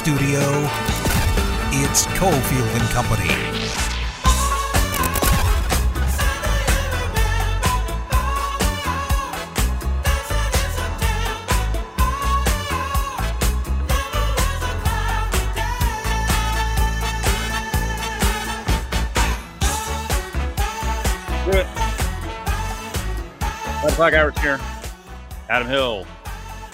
studio, it's Cofield and Company. Do it. Five o'clock hours here. Adam Hill,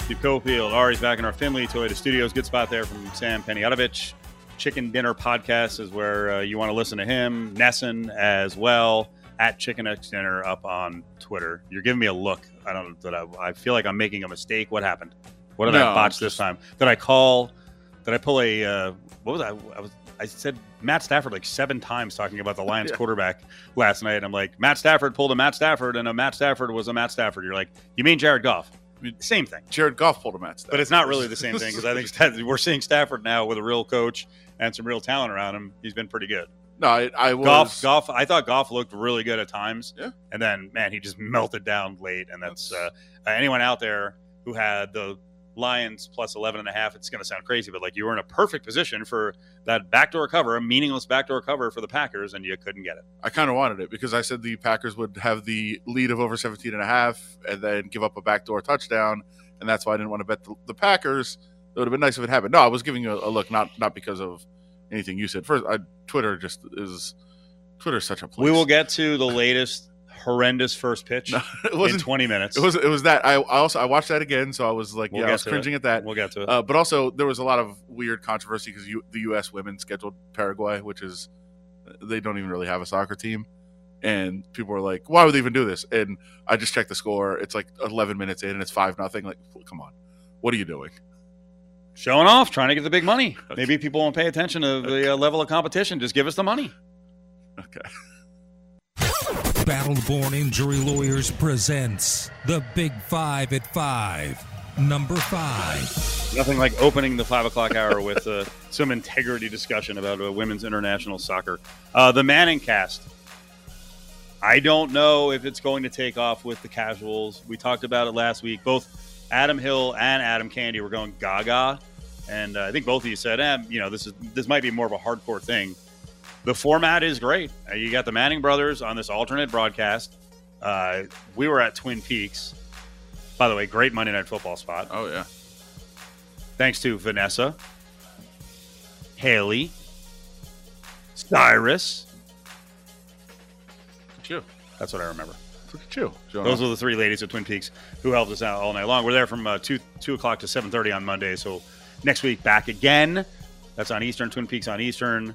Steve Cofield, Ari's back in our Findlay Toyota Studios. Good spot there from Sam Panayotovich. Chicken Dinner Podcast is where uh, you want to listen to him. Nesson as well at Chicken X Dinner up on Twitter. You're giving me a look. I don't that I, I feel like I'm making a mistake. What happened? What did No, I botch this time? Did I call? Did I pull a? Uh, what was I? I was. I said Matt Stafford like seven times talking about the Lions Yeah. quarterback last night. I'm like, Matt Stafford pulled a Matt Stafford, and a Matt Stafford was a Matt Stafford. You're like, you mean Jared Goff? Same thing, Jared Goff pulled a match. but it's not really the same thing because I think we're seeing Stafford now with a real coach and some real talent around him. He's been pretty good. no, I, I was Goff, Goff. I thought Goff looked really good at times. Yeah. And then, man, he just melted down late. And that's uh, anyone out there who had the Lions plus 11 and a half. It's going to sound crazy, but like you were in a perfect position for that backdoor cover, a meaningless backdoor cover for the Packers, and you couldn't get it. I kind of wanted it because I said the Packers would have the lead of over 17 and a half and then give up a backdoor touchdown. And that's why I didn't want to bet the, the Packers. It would have been nice if it happened. No, I was giving you a, a look, not not because of anything you said. First, I, Twitter just is Twitter is such a place. We will get to the latest horrendous first pitch No, it wasn't. 20 minutes. It was. It was that. I, I also I watched that again, so I was like, We'll yeah, I was cringing at that. We'll get to it. Uh, but also, there was a lot of weird controversy because the U.S. women scheduled Paraguay, which is they don't even really have a soccer team, and people were like, "Why would they even do this?" And I just checked the score; it's like 11 minutes in, and it's five nothing. Like, come on, what are you doing? Showing off, trying to get the big money. Maybe people won't pay attention to the uh, level of competition. Just give us the money. Okay, Battleborn Injury Lawyers presents The Big Five at Five. Number five. Nothing like opening the five o'clock hour with uh, some integrity discussion about uh, women's international soccer. Uh, the Manning cast. I don't know if it's going to take off with the casuals. We talked about it last week. Both Adam Hill and Adam Candee were going gaga, and uh, I think both of you said, eh, "You know, this is this might be more of a hardcore thing." The format is great. Uh, you got the Manning brothers on this alternate broadcast. Uh, we were at Twin Peaks. By the way, great Monday Night Football spot oh yeah, thanks to Vanessa, Haley, Cyrus. look at you, That's what I remember. look at you. Showing Those were the three ladies at Twin Peaks who helped us out all night long. We're there from uh, two two o'clock to seven thirty on Monday. So next week back again. That's on Eastern. Twin Peaks on Eastern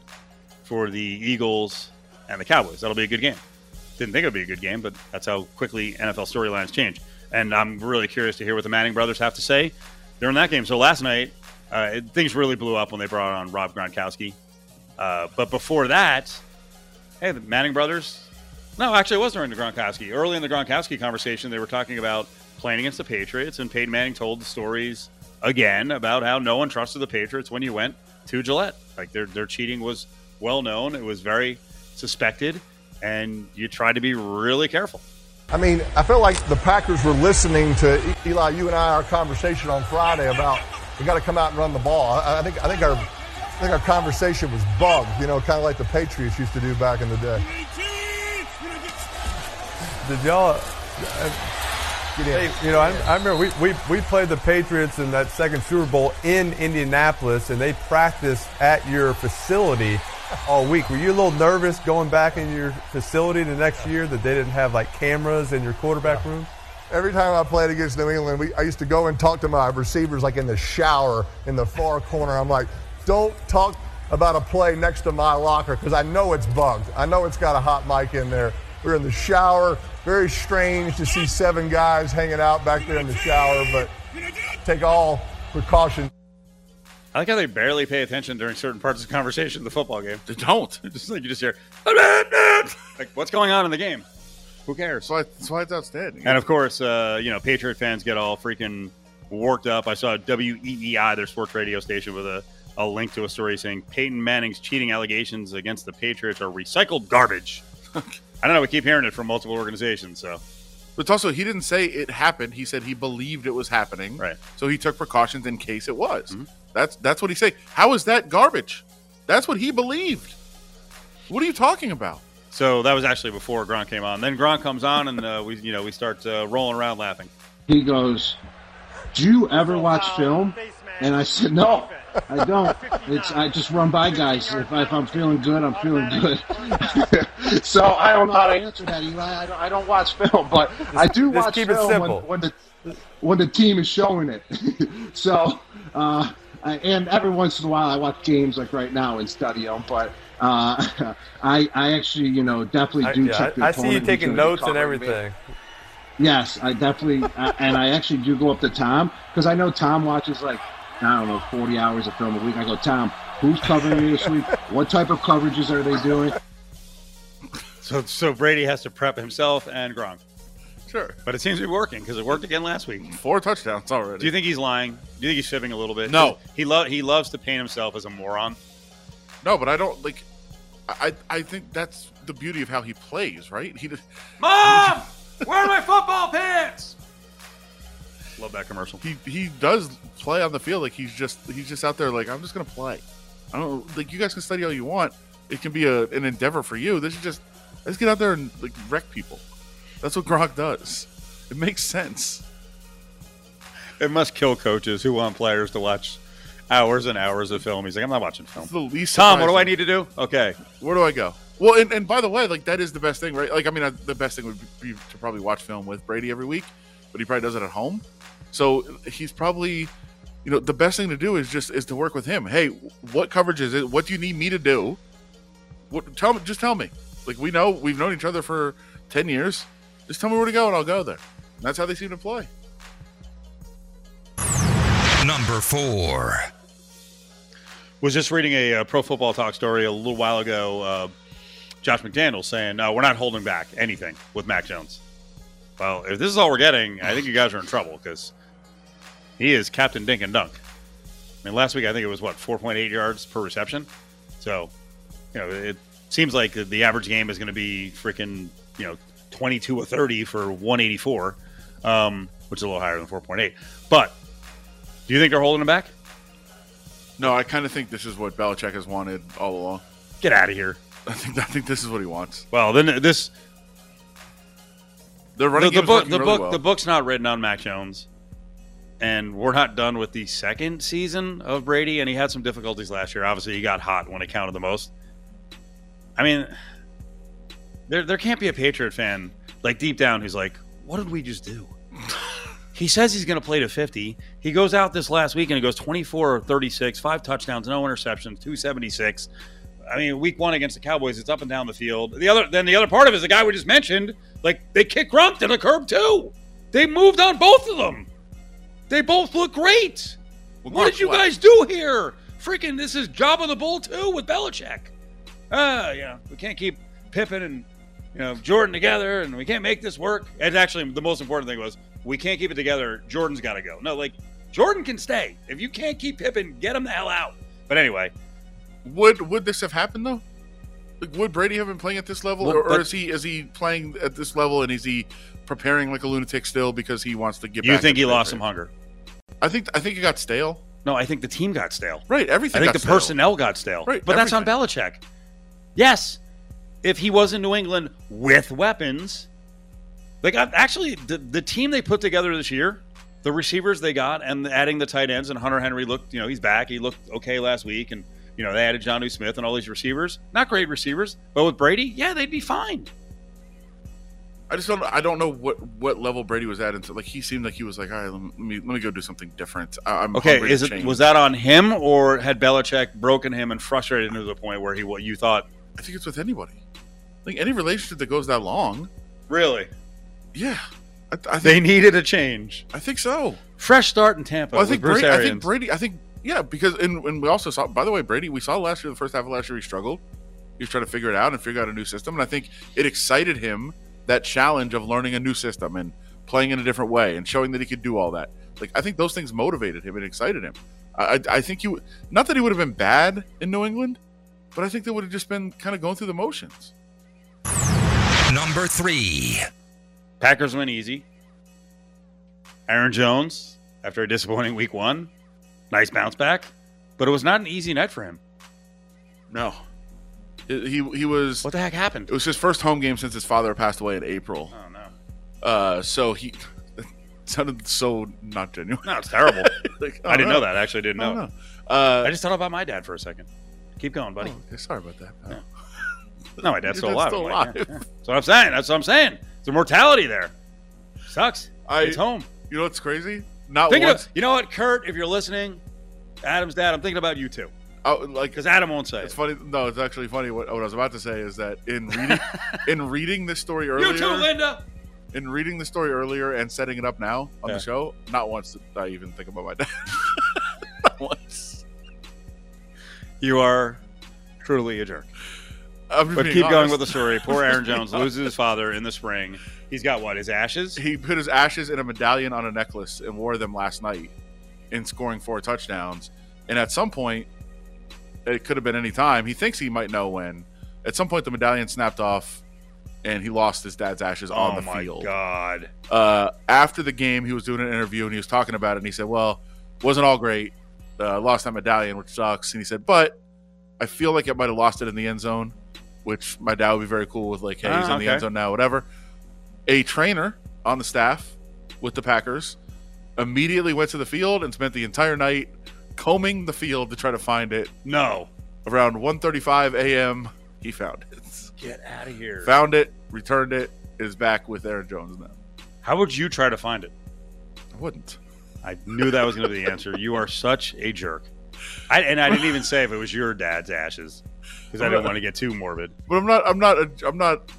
for the Eagles and the Cowboys. That'll be a good game. Didn't think it'd be a good game, but that's how quickly NFL storylines change. And I'm really curious to hear what the Manning brothers have to say during that game. So last night, uh, things really blew up when they brought on Rob Gronkowski. Uh, but before that, hey, the Manning brothers. No, actually, it was during the Gronkowski. Early in the Gronkowski conversation, they were talking about playing against the Patriots, and Peyton Manning told the stories again about how no one trusted the Patriots when you went to Gillette. Like their their cheating was well known, it was very suspected, and you tried to be really careful. I mean, I felt like the Packers were listening to E- Eli, you and I, our conversation on Friday about we got to come out and run the ball. I, I think I think our I think our conversation was bugged, you know, kind of like the Patriots used to do back in the day. Did y'all? Uh, Get in. Hey, you know, I, I remember we, we, we played the Patriots in that second Super Bowl in Indianapolis, and they practiced at your facility all week. Were you a little nervous going back in your facility the next year that they didn't have like cameras in your quarterback room? Every time I played against New England, we, I used to go and talk to my receivers like in the shower in the far corner. I'm like, don't talk about a play next to my locker because I know it's bugged. I know it's got a hot mic in there. We're in the shower. Very strange to see seven guys hanging out back there in the shower, but take all precautions. I like how they barely pay attention during certain parts of the conversation of the football game. They don't. Just like you just hear, like what's going on in the game? Who cares? That's why. That's why it's outstanding. And of course, uh, you know, Patriot fans get all freaking worked up. I saw WEEI, their sports radio station, with a, a link to a story saying Peyton Manning's cheating allegations against the Patriots are recycled garbage. I don't know. We keep hearing it from multiple organizations. So But it's also he didn't say it happened. He said he believed it was happening. Right. So he took precautions in case it was. Mhm. That's that's what he said. How is that garbage? That's what he believed. What are you talking about? So that was actually before Gronk came on. Then Gronk comes on, and uh, we, you know, we start uh, rolling around laughing. He goes, "Do you ever watch film?" And I said, "No, I don't. It's I just run by guys. If, I, if I'm feeling good, I'm feeling good. so I don't know how to answer that, Eli. I don't, I don't watch film, but I do watch keep film when, simple. when the when the team is showing it. so uh, I, and every once in a while, I watch games like right now and study them, but. Uh, I, I actually, you know, definitely I, do yeah, check the I, I see you taking who's gonna be notes and covering me. everything. Yes, I definitely, uh, and I actually do go up to Tom because I know Tom watches like I don't know forty hours of film a week. I go, Tom, who's covering me this week? What type of coverages are they doing? So, so Brady has to prep himself and Gronk, Sure. but it seems to be working because it worked again last week. Four touchdowns already. Do you think he's lying? Do you think he's fibbing a little bit? No. he lo- he loves to paint himself as a moron. no, but I don't like. I I think that's the beauty of how he plays, right? He just- Mom, where are my football pants? Love that commercial. he he does play on the field like he's just he's just out there like I'm just gonna play. I don't like you guys can study all you want. It can be a, an endeavor for you. This is just let's get out there and like wreck people. That's what Gronk does. It makes sense. It must kill coaches who want players to watch hours and hours of film. He's like, I'm not watching film. It's the least. Tom, what do I need to do? Okay, Where do I go? Well, and, and by the way, like that is the best thing, right? Like I mean, the best thing would be to probably watch film with Brady every week, but he probably does it at home. So he's probably, you know, the best thing to do is just is to work with him. Hey, what coverage is it? What do you need me to do? What tell me? Just tell me. Like we know we've known each other for ten years. Just tell me where to go, and I'll go there. And that's how they seem to play. Number four. was just reading a, uh Pro Football Talk story a little while ago. Uh, Josh McDaniel saying, "No, we're not holding back anything with Mac Jones." Well, if this is all we're getting, I think you guys are in trouble because he is Captain Dink and Dunk. I mean, last week I think it was what 4.8 yards per reception. So, you know, it seems like the average game is going to be freaking, you know, 22 or 30 for 184, um, which is a little higher than 4.8. But do you think they're holding him back? No, I kind of think this is what Belichick has wanted all along. Get out of here. I think I think this is what he wants. Well, then this the, running the games book the really book well. the book's not written on Mac Jones, and we're not done with the second season of Brady. And he had some difficulties last year. Obviously, he got hot when it counted the most. I mean, there there can't be a Patriot fan like deep down who's like, "What did we just do?" he says he's going to play to 50. He goes out this last week and he goes 24 or 36, five touchdowns, no interceptions, 276. I mean, week one against the Cowboys, it's up and down the field. The other, then the other part of it is the guy we just mentioned. Like they kick Gronk to the curb too. They moved on both of them. They both look great. Well, what did you left. guys do here? Freaking, this is job of the bull too with Belichick. Ah, yeah, we can't keep Pippen and you know Jordan together, and we can't make this work. And actually, the most important thing was we can't keep it together. Jordan's got to go. No, like Jordan can stay. If you can't keep Pippen, get him the hell out. But anyway, Would would this have happened though? Like, would Brady have been playing at this level, Well, or, or but- is he is he playing at this level and is he preparing like a lunatic still because he wants to get? you back think he lost Patriot? some hunger? I think I think it got stale. No, I think the team got stale. Right, everything. I think the stale. personnel got stale. Right, but that's on everything. Belichick. Yes, if he was in New England with weapons, like actually the the team they put together this year, the receivers they got, and adding the tight ends, and Hunter Henry looked, you know, he's back. He looked okay last week, and you know they added Jonnu Smith and all these receivers. Not great receivers, but with Brady, yeah, they'd be fine. I just don't. I don't know what what level Brady was at until like he seemed like he was like, all right, let me let me go do something different. I- I'm Okay, is it change." was that on him or had Belichick broken him and frustrated him to the point where he what you thought I think it's with anybody. Like any relationship that goes that long, really yeah, I, I they needed a change. I think so. Fresh start in Tampa. Well, I think Brady. I think Brady. I think yeah, because and, and we also saw. By the way, Brady. We saw last year, the first half of last year, he struggled. He was trying to figure it out and figure out a new system, and I think it excited him that challenge of learning a new system and playing in a different way and showing that he could do all that. Like I think those things motivated him and excited him. I, I, I think you not that he would have been bad in New England, but I think they would have just been kind of going through the motions. Number three. Packers win easy. Aaron Jones, after a disappointing week one, nice bounce back, but it was not an easy night for him. No, he he, he was. What the heck happened? It was his first home game since his father passed away in April. Oh no, Uh, so he sounded so not genuine. no, it's terrible. Like, I didn't oh, know that. I actually didn't know. don't know. Uh, I just thought about my dad for a second. Keep going, buddy. oh, sorry about that. Yeah. No, my dad's still dad's alive. still I'm like, alive. yeah, yeah. That's what I'm saying. That's what I'm saying. There's a mortality there. Sucks. I, it's home. you know what's crazy? Not Thinking once. of, you know what, Kurt? If you're listening, Adam's dad. I'm thinking about you too, oh, like because Adam won't say it's it. funny. No, it's actually funny. What, what I was about to say is that in reading in reading this story earlier, You too, Linda. in reading the story earlier and setting it up now on Yeah. the show, not once did I even think about my dad. not once. You are truly a jerk. I'm But keep going with the story. Poor Aaron Jones loses his father in the spring. He's got what? His ashes? He put his ashes in a medallion on a necklace and wore them last night in scoring four touchdowns. And at some point, it could have been any time. He thinks he might know when. At some point, the medallion snapped off, and he lost his dad's ashes on oh the my field. god! Uh, after the game, he was doing an interview and he was talking about it. And he said, "Well, wasn't all great. Uh, lost that medallion, which sucks." And he said, "But I feel like I might have lost it in the end zone, which my dad would be very cool with. Like, hey, he's Ah, in the okay. end zone now, whatever." A trainer on the staff with the Packers immediately went to the field and spent the entire night combing the field to try to find it. No, Around 1:35 a.m., he found it. get out of here. Found it, returned it. Is back with Aaron Jones now. How would you try to find it? I wouldn't. I knew that was going to be the answer. You are such a jerk. I, and I didn't even say if it was your dad's ashes because I didn't want to get too morbid. But I'm not. I'm not. I'm not.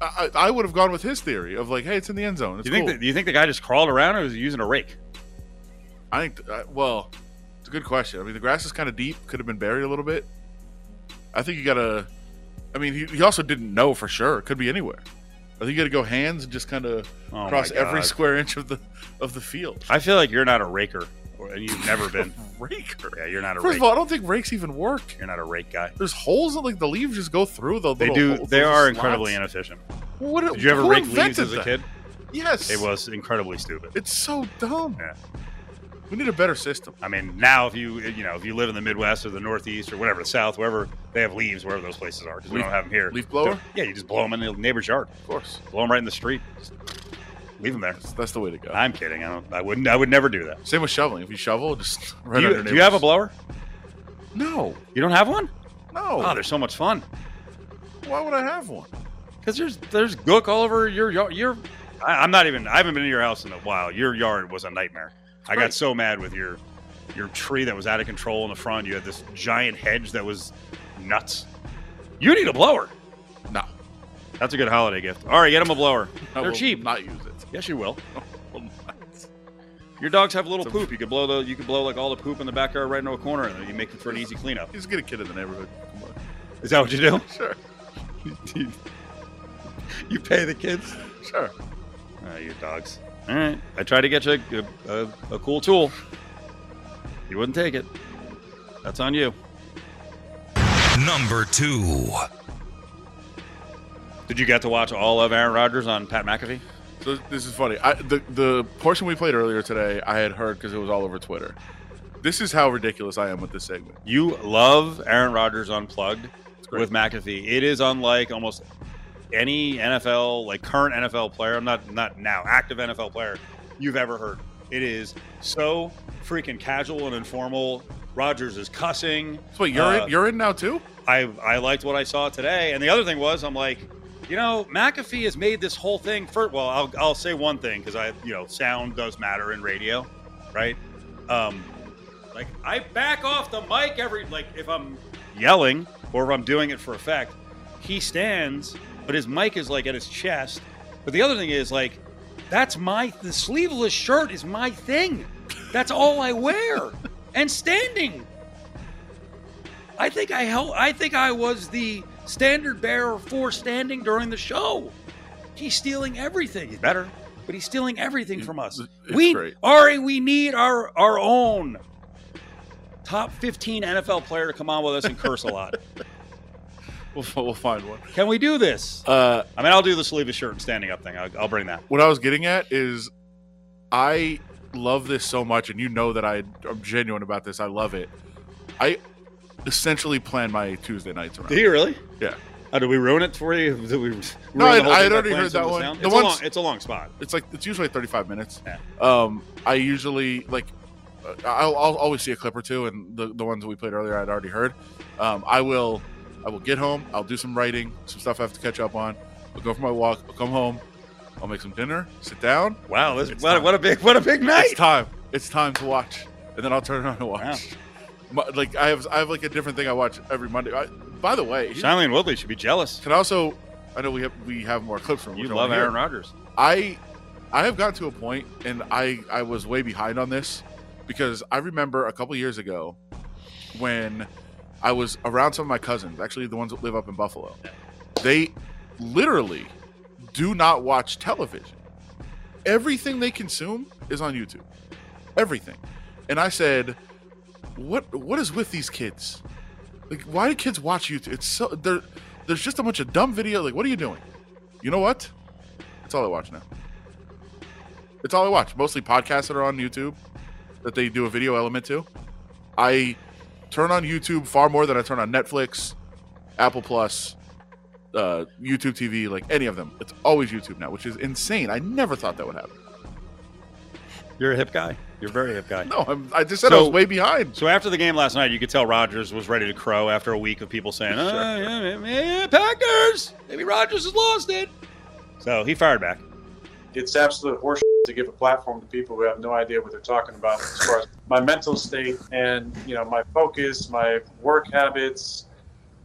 I, I would have gone with his theory of like, hey, it's in the end zone. It's Do you think cool. do you think the guy just crawled around or was he using a rake? I think. Uh, well, a good question. I mean, the grass is kind of deep. Could have been buried a little bit. I think you gotta. I mean, he, he also didn't know for sure. It could be anywhere. I think you got to go hands and just kind of Oh cross every square inch of the of the field. I feel like you're not a raker, and you've never been. Raker. Yeah, you're not a First rake. of all, I don't think rakes even work. You're not a rake guy. There's holes that like the leaves just go through the. They do. holes, They are slots. incredibly inefficient. What, Did you ever rake leaves as a that? kid? Yes. It was incredibly stupid. It's so dumb. Yeah. We need a better system. I mean, now if you you know if you live in the Midwest or the Northeast or whatever, the South, wherever they have leaves, wherever those places are, because we don't have them here. leaf blower? Yeah, you just blow them in the neighbor's yard. Of course. Blow them right in the street. Just leave them there. That's, that's the way to go. I'm kidding. I don't. I wouldn't. I would never do that. Same with shoveling. If you shovel, just right do, you, your do you have a blower? No, You don't have one? no. Oh, they're so much fun. Why would I have one? Because there's there's gook all over your yard. Your, I, I'm not even. I haven't been in your house in a while. Your yard was a nightmare. I got so mad with your your tree that was out of control in the front. You had this giant hedge that was nuts. You need a blower. No, That's a good holiday gift. All right, get them a blower. I They're will cheap. Not use it. Yes, you will. Oh, will not. Your dogs have a little a- poop. You could blow the. You could blow like all the poop in the backyard right into a corner, and then you make it for an easy cleanup. Just get a kid in the neighborhood. Come on. Is that what you do? Sure, you pay the kids. sure. Oh, you dogs. All right. I tried to get you a, a, a cool tool. You wouldn't take it. That's on you. Number two. Did you get to watch all of Aaron Rodgers on Pat McAfee? So this is funny. I, the the portion we played earlier today, I had heard because it was all over Twitter. This is how ridiculous I am with this segment. You love Aaron Rodgers unplugged with McAfee. It is unlike almost any NFL, like current NFL player. I'm not not now active NFL player you've ever heard. It is so freaking casual and informal. Rodgers is cussing. So wait, you're Uh, in, you're in now too? I I liked what I saw today. And the other thing was, I'm like, you know, McAfee has made this whole thing for. Well, I'll I'll say one thing because I you know sound does matter in radio, right? Um, like I back off the mic every like if I'm yelling or if I'm doing it for effect, he stands, but his mic is like at his chest. But the other thing is like. That's my the sleeveless shirt is my thing. That's all I wear. and standing. I think I held, I think I was the standard bearer for standing during the show. He's stealing everything. He's better, but he's stealing everything from us. It's we great. Ari, we need our our own top 15 NFL player to come on with us and curse a lot. We'll, we'll find one. Can we do this? Uh, I mean, I'll do the sleeveless shirt and standing up thing. I'll, I'll bring that. what I was getting at is, I love this so much, and you know that I, I'm genuine about this. I love it. I essentially plan my Tuesday nights around. Do you really? Yeah, Oh, did we ruin it for you? Did we No, I- I had already heard that of the one. sound? The It's, a long, it's a long spot. it's like it's usually 35 minutes. Yeah. Um, I usually like uh, I'll, I'll always see a clip or two, and the the ones that we played earlier I'd already heard. Um, I will I will get home. I'll do some writing, some stuff I have to catch up on. I'll go for my walk. I'll come home. I'll make some dinner. Sit down. Wow, this, what, time. what a big what a big night. It's time. It's time to watch, and then I'll turn it on and watch. My- like I have I have like a different thing I watch every Monday. I, by the way, Shailene Woodley should be jealous. can I also I know we have we have more clips from You love. Aaron Rodgers. I I have gotten to a point, and I I was way behind on this because I remember a couple years ago when I was around some of my cousins, actually the ones that live up in Buffalo. They literally do not watch television. Everything they consume is on YouTube. Everything. And I said, "What what is with these kids? Like why do kids watch YouTube? It's so there there's just a bunch of dumb video. Like what are you doing? You know what? That's all I watch now. It's all I watch. Mostly podcasts that are on YouTube that they do a video element to. I turn on YouTube far more than I turn on Netflix, Apple Plus, uh, YouTube TV, like any of them. It's always YouTube now, which is insane. I never thought that would happen. You're a hip guy. You're a very hip guy. No, I'm, I just said I was way behind. So after the game last night, you could tell Rodgers was ready to crow after a week of people saying, "Oh, yeah, yeah, yeah, Packers, maybe Rodgers has lost it." So he fired back. It's absolute horseshit to give a platform to people who have no idea what they're talking about as far as my mental state and you know my focus my work habits.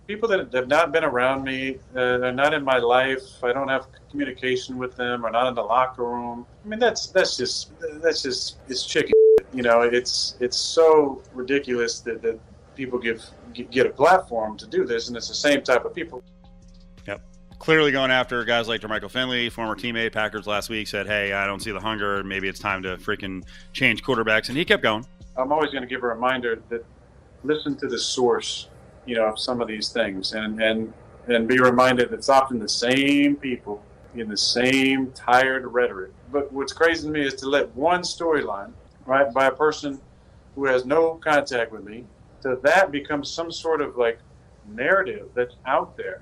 People that have not been around me uh, are not in my life i don't have communication with them or not in the locker room. I mean that's that's just that's just it's chicken you know? It's it's so ridiculous that, that people give get a platform to do this and it's the same type of people. Clearly going after guys like Jermichael Finley, former teammate, Packers last week, said, Hey, I don't see the hunger. Maybe it's time to freaking change quarterbacks. And he kept going. I'm always going to give a reminder that listen to the source, you know, of some of these things, and and and be reminded that it's often the same people in the same tired rhetoric. But what's crazy to me is to let one storyline, right, by a person who has no contact with me, to that becomes some sort of like narrative that's out there.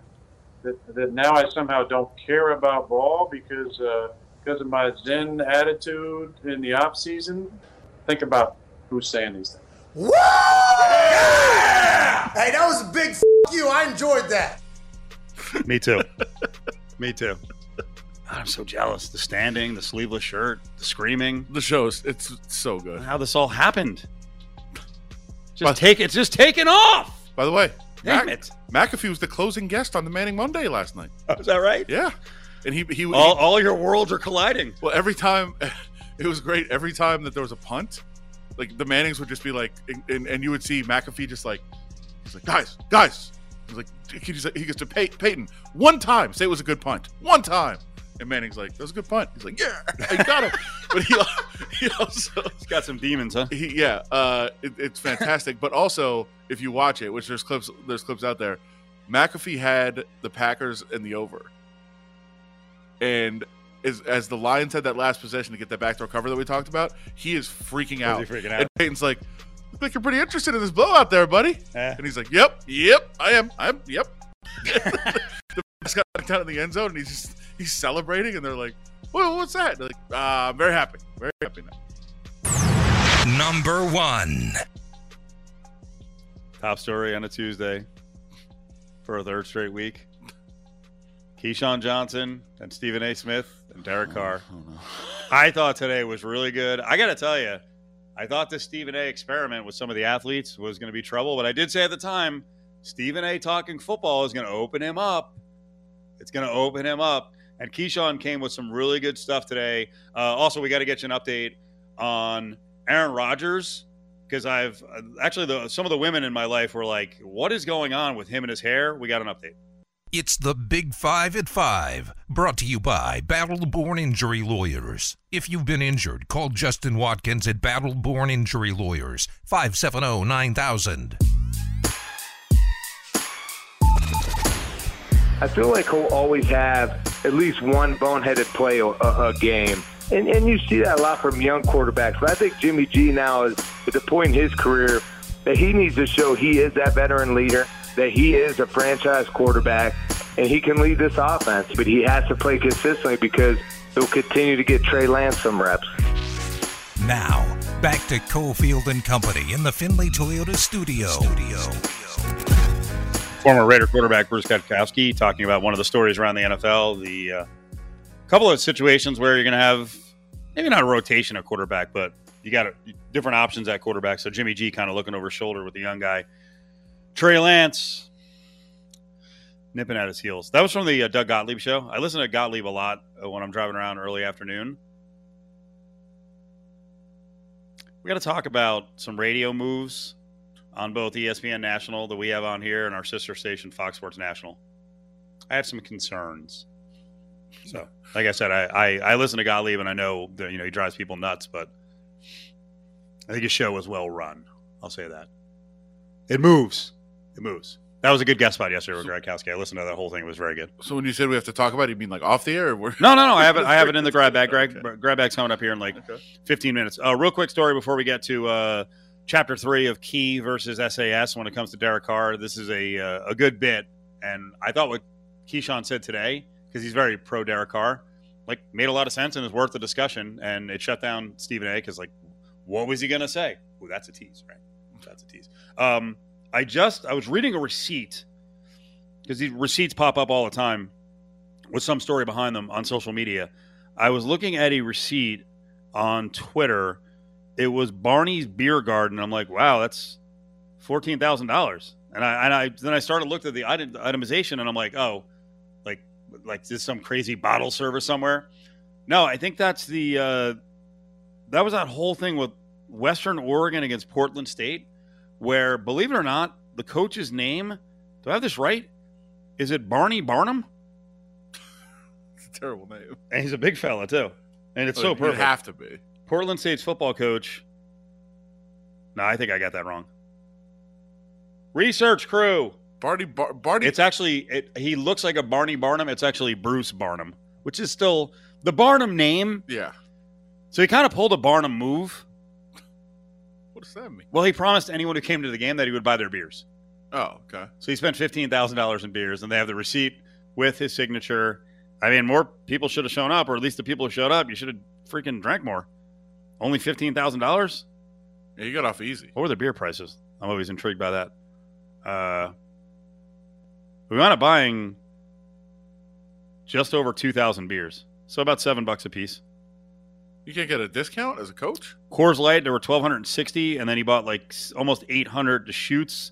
That, that now I somehow don't care about ball because uh, because of my Zen attitude in the off season. Think about who's saying these things. Woo! Hey, that was a big f- you. I enjoyed that. Me too. Me too. I'm so jealous. The standing, the sleeveless shirt, the screaming. The show's it's so good. How this all happened. Just But- take it's just taken off. By the way, Damn Mac- it. McAfee was the closing guest on the Manning Monday last night. Oh, is that right? Yeah, and he he, All, he all your worlds are colliding. well every time it was great. Every time that there was a punt, like the Mannings would just be like, and, and, and you would see McAfee just like, he's like, guys, guys. He's like, he, just, he goes to Pey- Peyton one time, say it was a good punt, one time. And Manning's like, that was a good punt. He's like, yeah, I got him. but he, he also, He's got some demons, huh? he, yeah, uh, it, it's fantastic. but also, if you watch it, which there's clips, there's clips out there. McAfee had the Packers in the over, and as, as the Lions had that last possession to get that backdoor cover that we talked about, he is freaking out. he freaking And out? Peyton's like, "Look like you're pretty interested in this blowout there, buddy." Eh. And he's like, "Yep, yep, I am. I'm yep." the got down in the end zone, and he's just he's celebrating, and they're like, "Well, what's that?" They're like, uh, "I'm very happy, very happy now." Number one. Top story on a Tuesday for a third straight week. Keyshawn Johnson and Stephen A. Smith and Derek Carr. I thought today was really good. I got to tell you, I thought this Stephen A. experiment with some of the athletes was going to be trouble, but I did say at the time, Stephen A. talking football is going to open him up. It's going to open him up. And Keyshawn came with some really good stuff today. Uh, also, we got to get you an update on Aaron Rodgers because I've uh, actually the, some of the women in my life were like, "What is going on with him and his hair?" We got an update. It's the Big Five at Five, brought to you by Battleborn Injury Lawyers. If you've been injured, call Justin Watkins at Battleborn Injury Lawyers, oh, 570 9000. I feel like he'll always have at least one boneheaded play a, a game. And, and you see that a lot from young quarterbacks. But I think Jimmy G now is at the point in his career that he needs to show he is that veteran leader, that he is a franchise quarterback, and he can lead this offense. But he has to play consistently because he'll continue to get Trey Lance some reps. Now, back to Cofield and Company in the Findlay Toyota studio. studio. Former Raider quarterback Bruce Gradkowski talking about one of the stories around the NFL, the uh, couple of situations where you're going to have maybe not a rotation of quarterback, but you got a, different options at quarterback. So Jimmy G kind of looking over his shoulder with the young guy. Trey Lance nipping at his heels. That was from the uh, Doug Gottlieb show. I listen to Gottlieb a lot uh, when I'm driving around early afternoon. We got to talk about some radio moves on both ESPN National that we have on here and our sister station Fox Sports National. I have some concerns. So, like I said, I, I, I listen to Gottlieb and I know that you know he drives people nuts, but I think his show was well run. I'll say that. It moves. It moves. That was a good guest spot yesterday with Gradkowski. I listened to that whole thing; it was very good. So when you said we have to talk about it, you mean like off the air? Or. No, no, no. I have it. I have it in the grab bag. Greg, okay. grab bag's coming up here in like okay. 15 minutes. Uh, real quick story before we get to uh, chapter three of Key versus SAS. When it comes to Derek Carr, this is a uh, a good bit, and I thought what Keyshawn said today because he's very pro Derek Carr, like made a lot of sense and is worth the discussion. And it shut down Stephen A. Because like, what was he gonna say? Oh, that's a tease, right? That's a tease. Um, I just I was reading a receipt because these receipts pop up all the time with some story behind them on social media. I was looking at a receipt on Twitter. It was Barney's Beer Garden. I'm like, wow, that's fourteen thousand dollars. And I and I then I started looked at the item, itemization, and I'm like, oh, like like this some crazy bottle service somewhere. No, I think that's the uh, that was that whole thing with Western Oregon against Portland State, where believe it or not, the coach's name. Do I have this right? Is it Barney Barnum? it's a terrible name. And he's a big fella too, and it's so perfect. have to be Portland State's football coach. No, I think I got that wrong. Research crew. Barney Bar- Barney. It's actually it, he looks like a Barney Barnum. It's actually Bruce Barnum, which is still the Barnum name. Yeah. So he kind of pulled a Barnum move. What does that mean? Well, he promised anyone who came to the game that he would buy their beers. Oh, okay. So he spent fifteen thousand dollars in beers, and they have the receipt with his signature. I mean, more people should have shown up, or at least the people who showed up, you should have freaking drank more. Only fifteen thousand dollars. Yeah, you got off easy. What were the beer prices? I'm always intrigued by that. Uh, we wound up buying just over two thousand beers, so about seven bucks a piece. You can't get a discount as a coach. Coors Light, there were twelve hundred and sixty, and then he bought like almost eight hundred Deschutes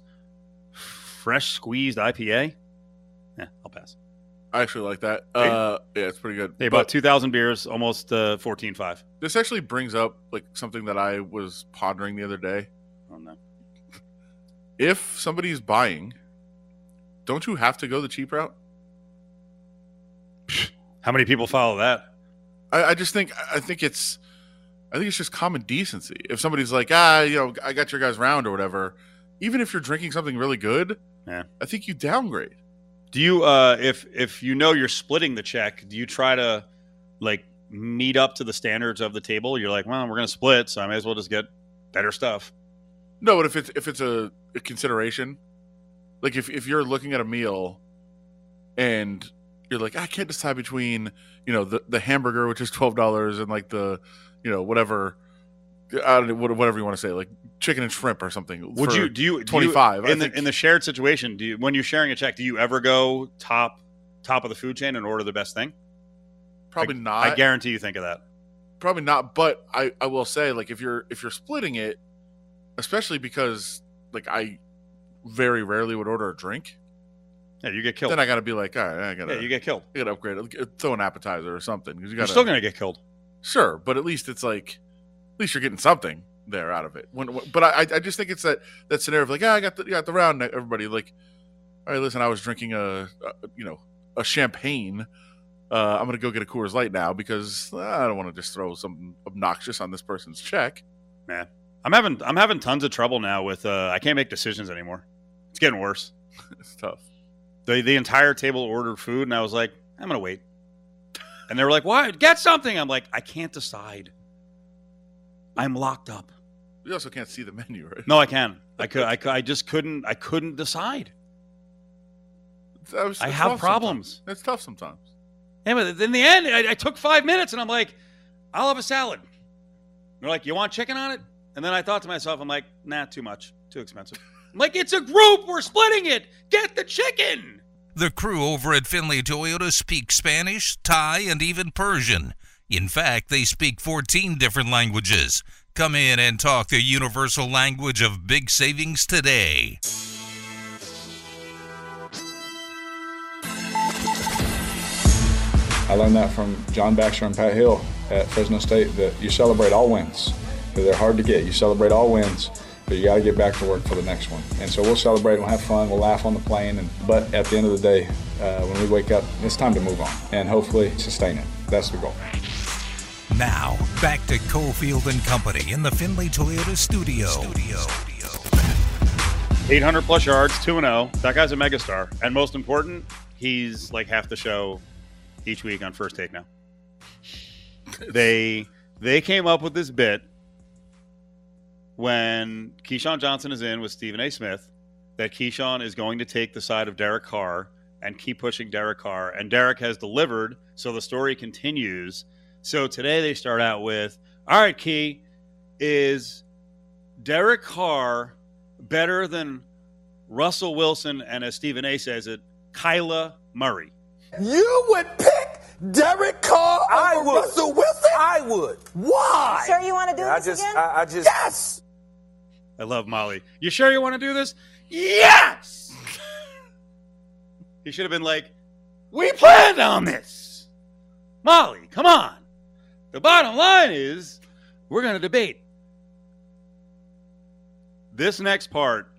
fresh squeezed IPA. Yeah, I'll pass. I actually like that. Uh, yeah, it's pretty good. They bought two thousand beers, almost uh, fourteen five. This actually brings up like something that I was pondering the other day. Oh no! If somebody's buying, don't you have to go the cheap route? How many people follow that? I, I just think I think it's I think it's just common decency. If somebody's like, ah, you know, I got your guys round or whatever, even if you're drinking something really good, yeah, I think you downgrade. Do you uh if if you know you're splitting the check, do you try to like meet up to the standards of the table? You're like, well, we're gonna split, so I may as well just get better stuff. No, but if it's if it's a, a consideration, like if if you're looking at a meal and you're like, I can't decide between you know the the hamburger which is twelve dollars and like the you know whatever I don't know, whatever you want to say, like chicken and shrimp or something. Would you do you twenty five in the in the shared situation? Do you when you're sharing a check, do you ever go top top of the food chain and order the best thing? Probably I, not. I guarantee you think of that. Probably not. But I I will say like if you're if you're splitting it, especially because like I very rarely would order a drink. Yeah, you get killed. Then I got to be like, all right, I got to. Yeah, you get killed. You got to upgrade. Throw an appetizer or something because you got. You're still gonna get killed. Sure, but at least it's like at least you're getting something there out of it. When, but I, I just think it's that that scenario of like, yeah, I got the, got the round. Everybody like, all right, listen, I was drinking a, a you know a champagne. Uh, I'm gonna go get a Coors Light now because uh, I don't want to just throw something obnoxious on this person's check. Man, I'm having I'm having tons of trouble now with uh, I can't make decisions anymore. It's getting worse. it's tough. The the entire table ordered food, and I was like, I'm gonna wait. And they were like, "Why? Get something." I'm like, I can't decide. I'm locked up. You also can't see the menu, right? No, I can. I could. I, could, I just couldn't. I couldn't decide. That was- I it's have problems. sometimes. It's tough sometimes. Yeah, but in the end, I, I took five minutes, and I'm like, I'll have a salad. They're like, you want chicken on it? And then I thought to myself, I'm like, nah, too much, too expensive. I'm like, it's a group. We're splitting it. Get the chicken. The crew over at Findlay Toyota speak Spanish, Thai, and even Persian. In fact, they speak 14 different languages. Come in and talk the universal language of big savings today. I learned that from John Baxter and Pat Hill at Fresno State that you celebrate all wins. They're hard to get. You celebrate all wins, but you got to get back to work for the next one. And so we'll celebrate, we'll have fun, we'll laugh on the plane. And, but at the end of the day, uh, when we wake up, it's time to move on and hopefully sustain it. That's the goal. Now, back to Cofield and Company in the Findlay Toyota studio. 800 plus yards, 2 0. That guy's a megastar. And most important, he's like half the show each week on First Take now. they they came up with this bit when Keyshawn Johnson is in with Stephen A. Smith that Keyshawn is going to take the side of Derek Carr and keep pushing Derek Carr. And Derek has delivered, so the story continues. So today they start out with, all right, Key, is Derek Carr better than Russell Wilson and as Stephen A says it, Kyla Murray. You would pick Derek Carr over Russell Wilson? I would. Why? Sure you want to do I this just, again? I, I just. Yes. I love Molly. You sure you want to do this? Yes. he should have been like, "We planned on this." Molly, come on. The bottom line is, we're going to debate. This next part,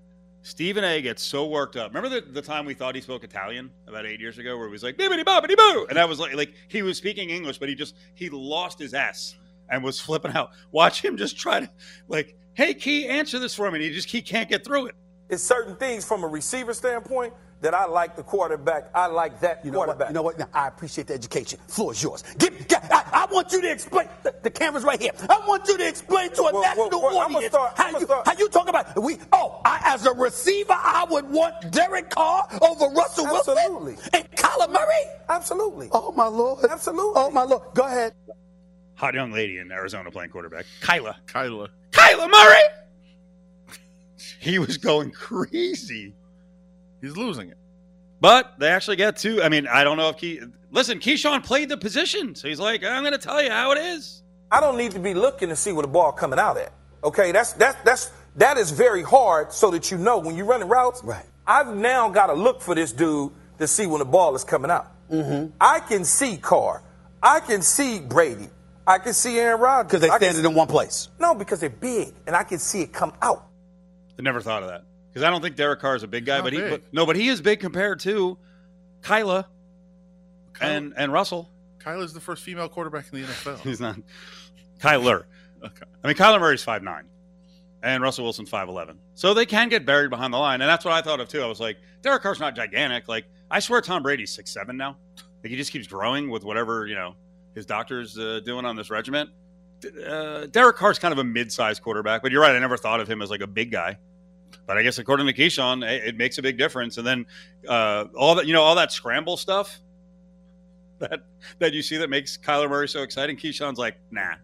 Stephen A. gets so worked up. Remember the, the time we thought he spoke Italian about eight years ago, where he was like "bibbidi bobbidi boo," and that was like like he was speaking English, but he just he lost his s and was flipping out. Watch him just try to like, "Hey, Key, answer this for me." And he just he can't get through it. It's certain things from a receiver standpoint that I like the quarterback. I like that You know what? quarterback. You know what? Now, I appreciate the education. Floor is yours. Give, get, I, I want you to explain. The, the camera's right here. I want you to explain to a Well, national well, well, audience start- how you how you talk about we. Oh, I, as a receiver, I would want Derek Carr over Russell Wilson Absolutely. and Kyler Murray. Absolutely. Oh my lord. Absolutely. Oh my lord. Go ahead. Hot young lady in Arizona playing quarterback, Kyla. Kyla. Kyla Murray. He was going crazy. He's losing it. But they actually get to. I mean, I don't know if Key. Listen, Keyshawn played the position, so he's like, I'm going to tell you how it is. I don't need to be looking to see where the ball coming out at. Okay, that's that's that's that is very hard so that you know when you're running routes. Right. I've now got to look for this dude to see when the ball is coming out. Mm-hmm. I can see Carr. I can see Brady. I can see Aaron Rodgers. Because they stand it in one place. No, because they're big, and I can see it come out. I never thought of that because I don't think Derek Carr is a big guy, but he. big. But, no, but he is big compared to Kyla Kyla, and and Russell. Kyla's the first female quarterback in the NFL. He's not Kyler. Okay. I mean, Kyler Murray's five nine, and Russell Wilson's five eleven. So they can get buried behind the line, and that's what I thought of too. I was like, Derek Carr's not gigantic. Like I swear, Tom Brady's six seven now. Like he just keeps growing with whatever you know his doctor's uh, doing on this regiment. Uh, Derek Carr's kind of a mid-sized quarterback, but you're right. I never thought of him as like a big guy. But I guess according to Keyshawn, it, it makes a big difference. And then uh, all that you know, all that scramble stuff that that you see that makes Kyler Murray so exciting. Keyshawn's like, nah,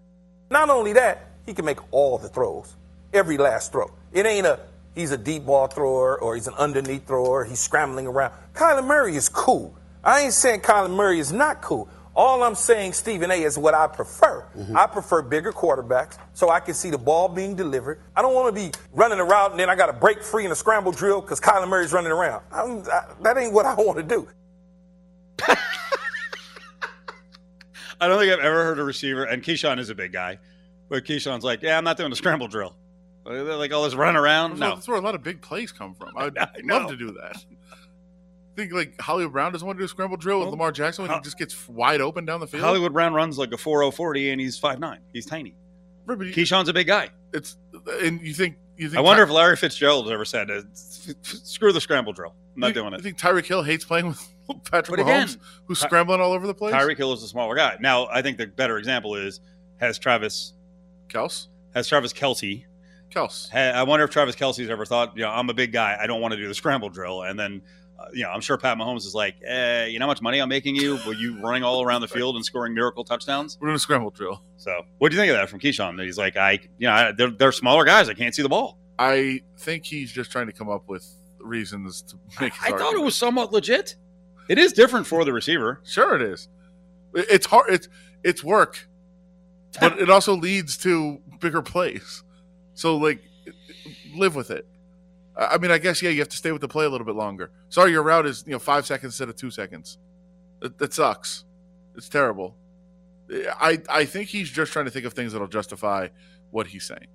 Not only that, he can make all the throws, every last throw. It ain't a he's a deep ball thrower or he's an underneath thrower. He's scrambling around. Kyler Murray is cool. I ain't saying Kyler Murray is not cool. All I'm saying, Stephen A, is what I prefer. Mm-hmm. I prefer bigger quarterbacks so I can see the ball being delivered. I don't want to be running a route and then I got to break free in a scramble drill because Kyler Murray's running around. I'm, that ain't what I want to do. I don't think I've ever heard a receiver, and Keyshawn is a big guy, but Keyshawn's like, yeah, I'm not doing a scramble drill. Like like oh, all this run around. That's, No, where, that's where a lot of big plays come from. I'd I love to do that. Think like Hollywood Brown doesn't want to do a scramble drill with Lamar Jackson when he just gets wide open down the field. Hollywood Brown runs like a 4040 and he's 5'9. He's tiny. Right, Keyshawn's a big guy. it's and you think you think I wonder Ty- if Larry Fitzgerald ever said, uh, "Screw the scramble drill. I'm not you, doing You it." think Tyreek Hill hates playing with Patrick But again, who's Ty- scrambling all over the place? Tyreek Hill is a smaller guy. Now, I think the better example is has Travis Kels, has Travis Kelce. Kels. I wonder if Travis Kelce's ever thought, you know, I'm a big guy. I don't want to do the scramble drill. And then, you know, I'm sure Pat Mahomes is like, eh, you know how much money I'm making you? Were you running all around the field and scoring miracle touchdowns? We're doing a scramble drill. So, what do you think of that from Keyshawn? He's like, I, you know, I, they're, they're smaller guys. I can't see the ball. I think he's just trying to come up with reasons to make. I thought it was somewhat legit. It is different for the receiver. Sure, it is. It's hard. It's it's work, but it also leads to bigger plays. So like, live with it. I mean, I guess yeah, you have to stay with the play a little bit longer. Sorry, your route is you know five seconds instead of two seconds. That, that sucks. It's terrible. I I think he's just trying to think of things that'll justify what he's saying.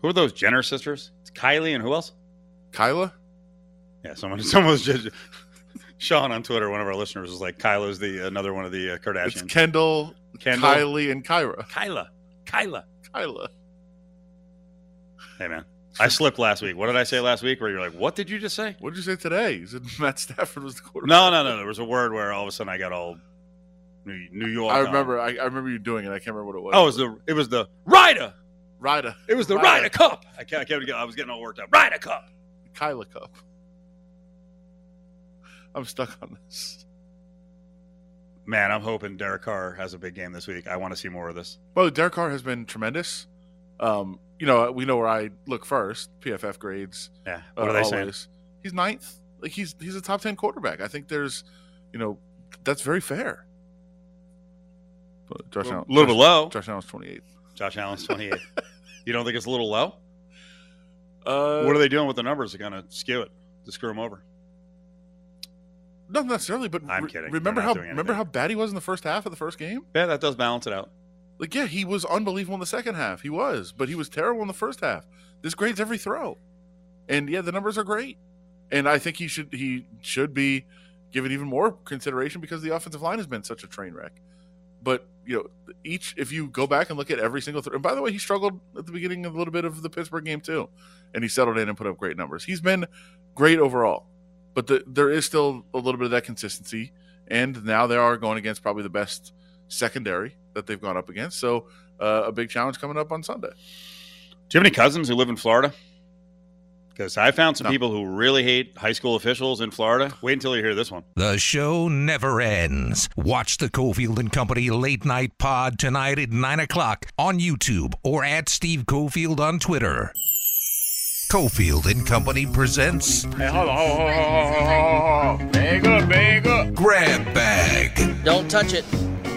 Who are those Jenner sisters? It's Kylie and who else? Kyla, Yeah, someone, someone was just Sean on Twitter. One of our listeners was like, "Kyla's the another one of the uh, it's Kardashians." Kendall, Kendall. Kylie, and Kyra. Kyla, Kyla. Kyla. Hey man, I slipped last week. What did I say last week? Where you're like, "What did you just say?" What did you say today? You said Matt Stafford was the quarterback. No, no, no. There was a word where all of a sudden I got all New, New York. I remember. I, I remember you doing it. I can't remember what it was. Oh, it was the it was the Ryder. Ryder. It was the Ryder. Cup. I kept, I kept I was getting all worked up. Ryder Cup. Kyla Cup. I'm stuck on this. Man, I'm hoping Derek Carr has a big game this week. I want to see more of this. Well, Derek Carr has been tremendous. Um, you know, we know where I look first. PFF grades. Yeah. uh, What are they saying? always. He's ninth. Like he's he's a top ten quarterback. I think there's, you know, that's very fair. But Josh A Allen, little Josh- low. Josh Allen's 28. Josh Allen's 28. you don't think it's a little low? Uh, what are they doing with the numbers to kind of skew it to screw him over? Not necessarily, but I'm re- kidding. Remember how remember how bad he was in the first half of the first game? Yeah, that does balance it out. Like, yeah, he was unbelievable in the second half. He was, but he was terrible in the first half. This grades every throw, and yeah, the numbers are great. And I think he should he should be given even more consideration because the offensive line has been such a train wreck. But you know, each if you go back and look at every single throw, and by the way, he struggled at the beginning of a little bit of the Pittsburgh game too, and he settled in and put up great numbers. He's been great overall, but the, there is still a little bit of that consistency. And now they are going against probably the best secondary that they've gone up against. So uh, a big challenge coming up on Sunday. Do you have any cousins who live in Florida? Because I found some No. people who really hate high school officials in Florida. Wait until you hear this one. The show never ends. Watch the Cofield and Company late night pod tonight at 9 o'clock on YouTube or at Steve Cofield on Twitter. Cofield and Company presents Hey, hold on, hold on, hold on, hold on, hold on. Bag up, bag up. Grab Bag. Don't touch it.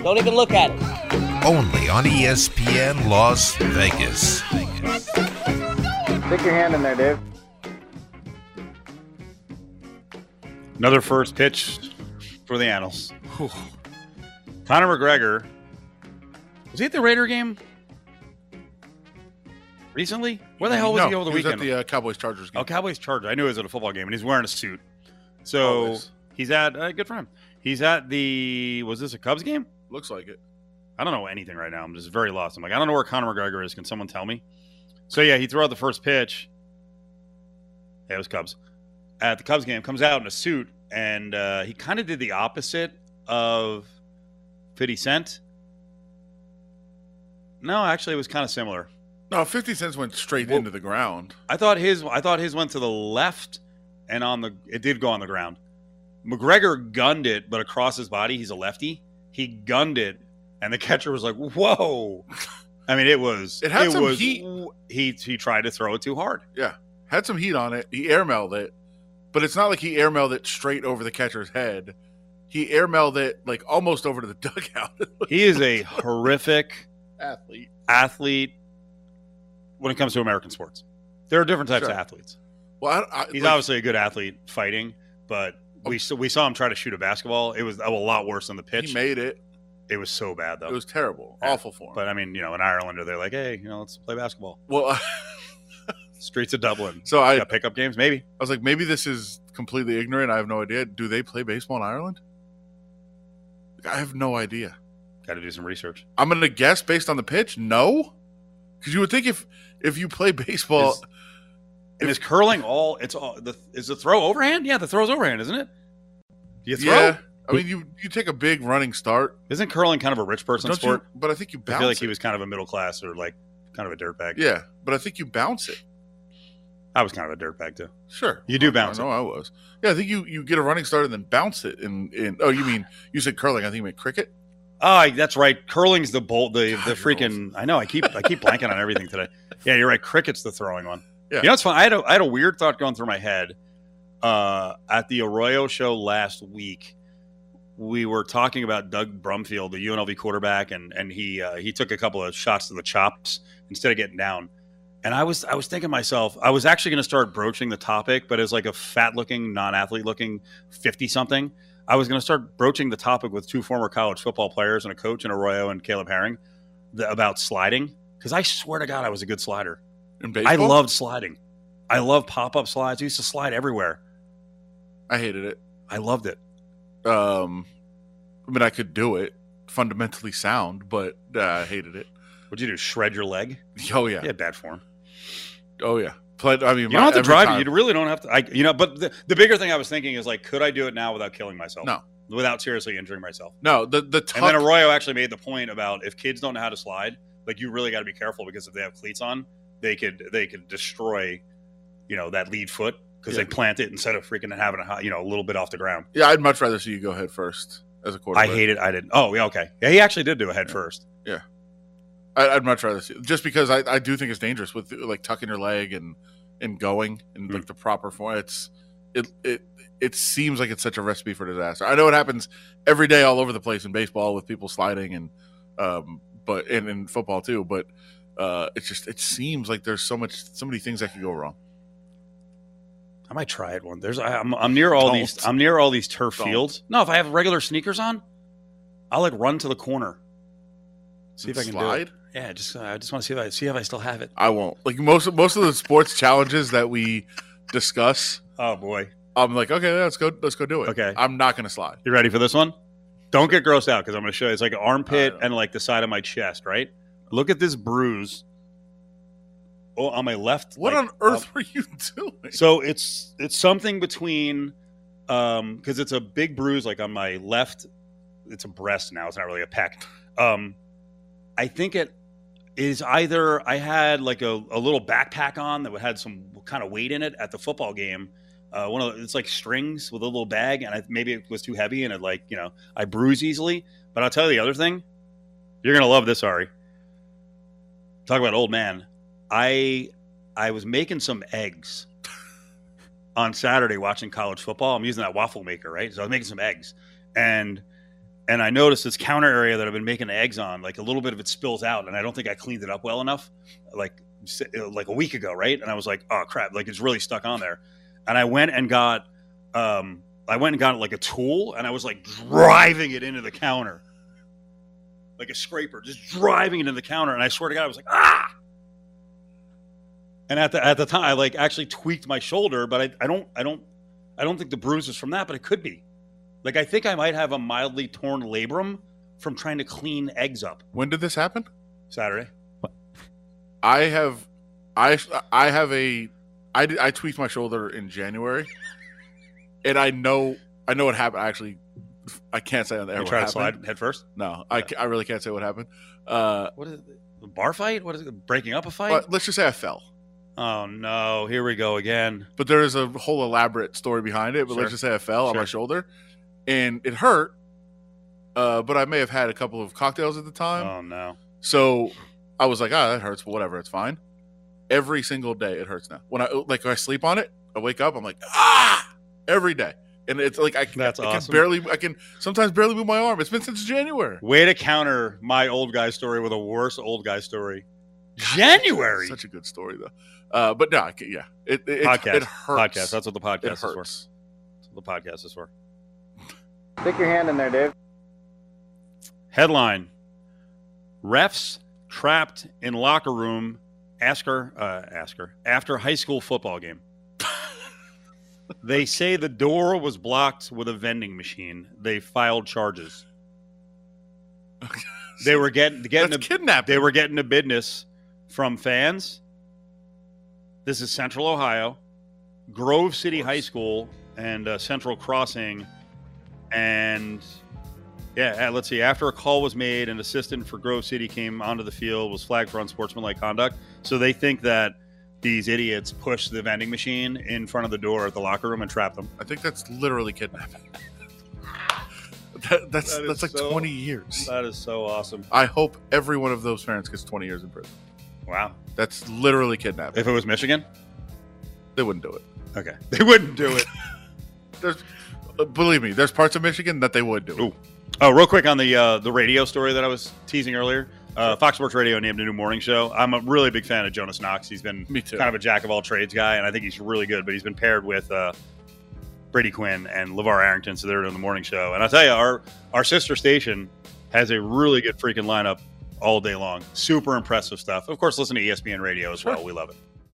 Don't even look at it. Only on ESPN Las Vegas. Stick your hand in there, Dave. Another first pitch for the annals. Whew. Conor McGregor. Was he at the Raider game recently? Where the hell was no, he over the he was weekend? at the uh, Cowboys Chargers game. Oh, Cowboys Chargers. I knew he was at a football game, and he's wearing a suit. So Always. he's at uh, good for him. He's at the. Was this a Cubs game? Looks like it. I don't know anything right now. I'm just very lost. I'm like, I don't know where Conor McGregor is. Can someone tell me? So yeah, he threw out the first pitch. Yeah, it was Cubs. At the Cubs game, comes out in a suit, and uh, he kind of did the opposite of 50 Cent. No, actually, it was kind of similar. No, 50 cents went straight Well- into the ground. I thought his I thought his went to the left and on the it did go on the ground. McGregor gunned it, but across his body, he's a lefty. He gunned it, and the catcher was like, "Whoa!" I mean, it was It had some was, heat. He he tried to throw it too hard. Yeah. Had some heat on it. He airmailed it, but it's not like he airmailed it straight over the catcher's head. He airmailed it like almost over to the dugout. He is a horrific athlete. athlete when it comes to American sports. There are different types Sure. of athletes. Well, I, I, He's like, obviously a good athlete fighting, but we saw, we saw him try to shoot a basketball. It was a lot worse than the pitch. he made it. It was so bad though. It was terrible. Yeah. Awful for him. But I mean, you know, in Ireland, they're like, hey, you know, let's play basketball. well, Streets of Dublin. so I, I Got pickup games, maybe. I was like, maybe this is completely ignorant. I have no idea. Do they play baseball in Ireland? I have no idea. Got to do some research. I'm going to guess based on the pitch. No. Because you would think if if you play baseball, Is- And is curling all? It's all. The, is the throw overhand? Yeah, the throw's overhand, isn't it? Do you throw? yeah. I mean, you you take a big running start. Isn't curling kind of a rich person Don't sport? you? But I think you bounce. I feel like it. he was kind of a middle class or like kind of a dirtbag. Yeah, but I think you bounce it. I was kind of a dirtbag too. Sure, You do I- bounce I know I was. Yeah, I think you you get a running start and then bounce it. In in oh, you mean you said curling? I think you meant cricket. Oh, that's right. Curling's the bolt. The God, the freaking. I know. I keep I keep blanking on everything today. Yeah, you're right. Cricket's the throwing one. Yeah. You know, it's fun. I had a, I had a weird thought going through my head uh, at the Arroyo show last week. We were talking about Doug Brumfield, the UNLV quarterback, and and he uh, he took a couple of shots to the chops instead of getting down. And I was I was thinking myself, I was actually going to start broaching the topic, but as like a fat looking, non athlete looking fifty something, I was going to start broaching the topic with two former college football players and a coach in Arroyo and Caleb Herring the, about sliding because I swear to God I was a good slider. In I loved sliding. I love pop up slides. I used to slide everywhere. I hated it. I loved it. Um, I mean, I could do it. Fundamentally sound, but uh, I hated it. What'd you do? Shred your leg? Oh yeah, had bad form. oh yeah. Played. I mean, You don't have to drive. time- You really don't have to. I, you know, but the, the bigger thing I was thinking is like, could I do it now without killing myself? No. without seriously injuring myself. No, the the tuck, And then Arroyo actually made the point about if kids don't know how to slide, like you really got to be careful because if they have cleats on, they could they could destroy, you know, that lead foot because Yeah. they plant it instead of freaking having a you know a little bit off the ground. yeah, I'd much rather see you go head first as a quarterback. I hate it. I didn't. Oh, yeah, okay. Yeah, he actually did do a head first. Yeah, I'd much rather see just because I, I do think it's dangerous with like tucking your leg and and going and Hmm. like the proper form. It's it it it seems like it's such a recipe for disaster. I know it happens every day all over the place in baseball with people sliding and um but and in football too. But uh it's just it seems like there's so much so many things that could go wrong. I might try it one. There's I, I'm I'm near all Don't. these I'm near all these turf Don't. fields. No, if I have regular sneakers on, I'll like run to the corner. See if I can do slide. it. Yeah, just uh, I just want to see if I see if I still have it. I won't like most most of the sports challenges that we discuss. Oh boy. I'm like, okay, let's go, let's go do it. Okay. I'm not gonna slide. You ready for this one? Don't get grossed out because I'm going to show you. It's like an armpit and like the side of my chest, right? Look at this bruise. Oh, on my left. What like, on earth up- were you doing? So it's it's something between um because it's a big bruise like on my left. It's a breast now. It's not really a pec. Um, I think it is either I had like a, a little backpack on that had some kind of weight in it at the football game. Uh, one of the, it's like strings with a little bag, and I, maybe it was too heavy, and it like you know I bruise easily. But I'll tell you the other thing, you're gonna love this, Ari. Talk about old man. I I was making some eggs on Saturday watching college football. I'm using that waffle maker, right? So I was making some eggs, and and I noticed this counter area that I've been making eggs on, like a little bit of it spills out, and I don't think I cleaned it up well enough, like like a week ago, right? And I was like, oh crap, like it's really stuck on there, and I went and got, um, I went and got like a tool, and I was like driving it into the counter, like a scraper, just driving into the counter, and I swear to God, I was like, ah. And at the at the time, I like actually tweaked my shoulder, but I, I don't I don't I don't think the bruise is from that, but it could be. Like I think I might have a mildly torn labrum from trying to clean eggs up When did this happen? Saturday. What? I have, I I have a, I did- I tweaked my shoulder in January, and I know I know what happened. Actually, I can't say on the air. You what try to happened. slide head first. No, I, I really can't say what happened. Uh, What is it? A bar fight? What is it? Breaking up a fight? but let's just say I fell. Oh no! Here we go again. But there is a whole elaborate story behind it. But Sure. let's just say I fell on my shoulder, and it hurt. Uh, but I may have had a couple of cocktails at the time. Oh no! So I was like, ah, that hurts, but whatever, it's fine. Every single day it hurts now. When I like when I sleep on it, I wake up, I'm like, ah, every day. And it's like I, That's I awesome. can barely I can sometimes barely move my arm. It's been since January. Way to counter my old guy story with a worse old guy story. January Such a good story though. Uh, but no, I can, yeah. It it, podcast. it hurts. Podcast. That's what the podcast it is for. That's what the podcast is for. Stick your hand in there, Dave. Headline: Refs trapped in locker room. Ask her. Uh, ask her after high school football game. They say the door was blocked with a vending machine. They filed charges. They were getting getting That's a, kidnapping. They were getting a business from fans. This is Central Ohio, Grove City High School, and uh, Central Crossing. And yeah, uh, let's see. After a call was made, an assistant for Grove City came onto the field, was flagged for unsportsmanlike conduct. So they think that these idiots push the vending machine in front of the door at the locker room and trap them. I think that's literally kidnapping. That, that's That that's like so- 20 years. That is so awesome. I hope every one of those parents gets 20 years in prison. Wow. That's literally kidnapping. If it was Michigan, they wouldn't do it. Okay, they wouldn't do it. There's, uh, believe me, there's parts of Michigan that they would do. Ooh. Oh, real quick on the uh, the radio story that I was teasing earlier. Uh, Fox Sports Radio named a new morning show. I'm a really big fan of Jonas Knox. He's been kind of a jack of all trades guy, and I think he's really good. But he's been paired with uh, Brady Quinn and LaVar Arrington, so they're doing the morning show. And I'll tell you, our our sister station has a really good freaking lineup all day long. Super impressive stuff. Of course, listen to ESPN Radio as well. We love it.